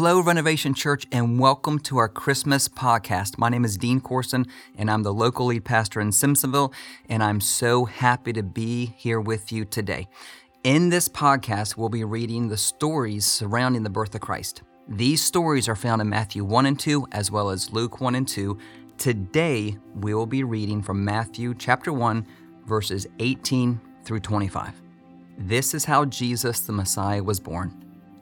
Hello, Renovation Church, and welcome to our Christmas podcast. My name is Dean Coursen, and I'm the local lead pastor in Simpsonville, and I'm so happy to be here with you today. In this podcast, we'll be reading the stories surrounding the birth of Christ. These stories are found in Matthew 1 and 2, as well as Luke 1 and 2. Today, we will be reading from Matthew chapter 1, verses 18 through 25. This is how Jesus the Messiah was born.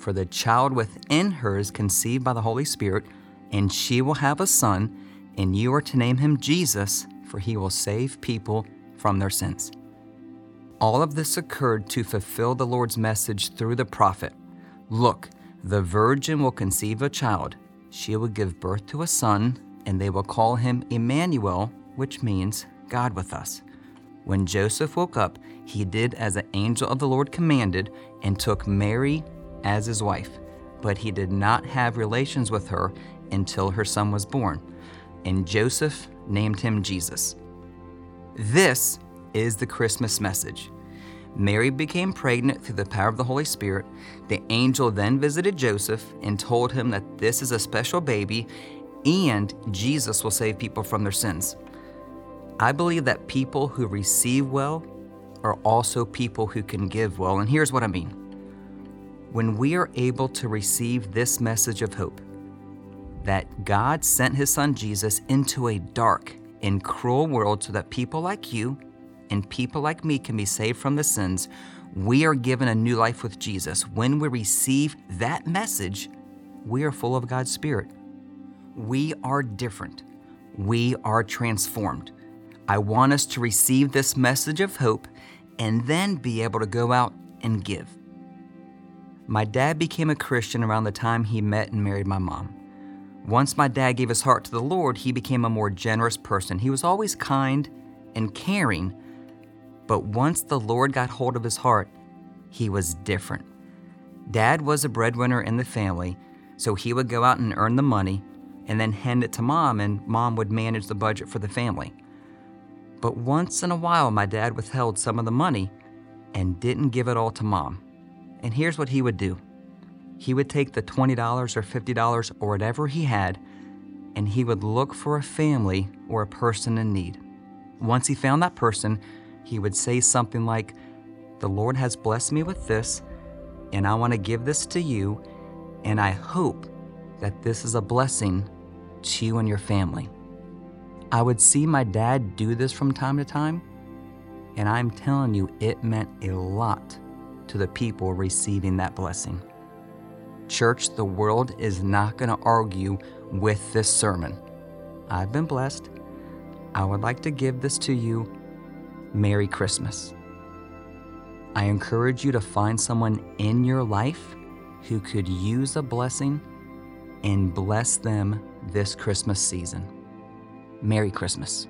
for the child within her is conceived by the Holy Spirit, and she will have a son, and you are to name him Jesus, for he will save people from their sins. All of this occurred to fulfill the Lord's message through the prophet Look, the virgin will conceive a child. She will give birth to a son, and they will call him Emmanuel, which means God with us. When Joseph woke up, he did as the angel of the Lord commanded and took Mary as his wife, but he did not have relations with her until her son was born, and Joseph named him Jesus. This is the Christmas message. Mary became pregnant through the power of the Holy Spirit. The angel then visited Joseph and told him that this is a special baby and Jesus will save people from their sins. I believe that people who receive well are also people who can give well, and here's what I mean when we are able to receive this message of hope that God sent his son Jesus into a dark and cruel world so that people like you and people like me can be saved from the sins, we are given a new life with Jesus. When we receive that message, we are full of God's Spirit. We are different. We are transformed. I want us to receive this message of hope and then be able to go out and give. My dad became a Christian around the time he met and married my mom. Once my dad gave his heart to the Lord, he became a more generous person. He was always kind and caring, but once the Lord got hold of his heart, he was different. Dad was a breadwinner in the family, so he would go out and earn the money and then hand it to mom, and mom would manage the budget for the family. But once in a while, my dad withheld some of the money and didn't give it all to mom. And here's what he would do he would take the $20 or $50 or whatever he had, and he would look for a family or a person in need. Once he found that person, he would say something like, The Lord has blessed me with this, and I want to give this to you, and I hope that this is a blessing to you and your family. I would see my dad do this from time to time, and I'm telling you, it meant a lot to the people receiving that blessing. Church, the world is not going to argue with this sermon. I've been blessed. I would like to give this to you. Merry Christmas. I encourage you to find someone in your life who could use a blessing and bless them this Christmas season. Merry Christmas.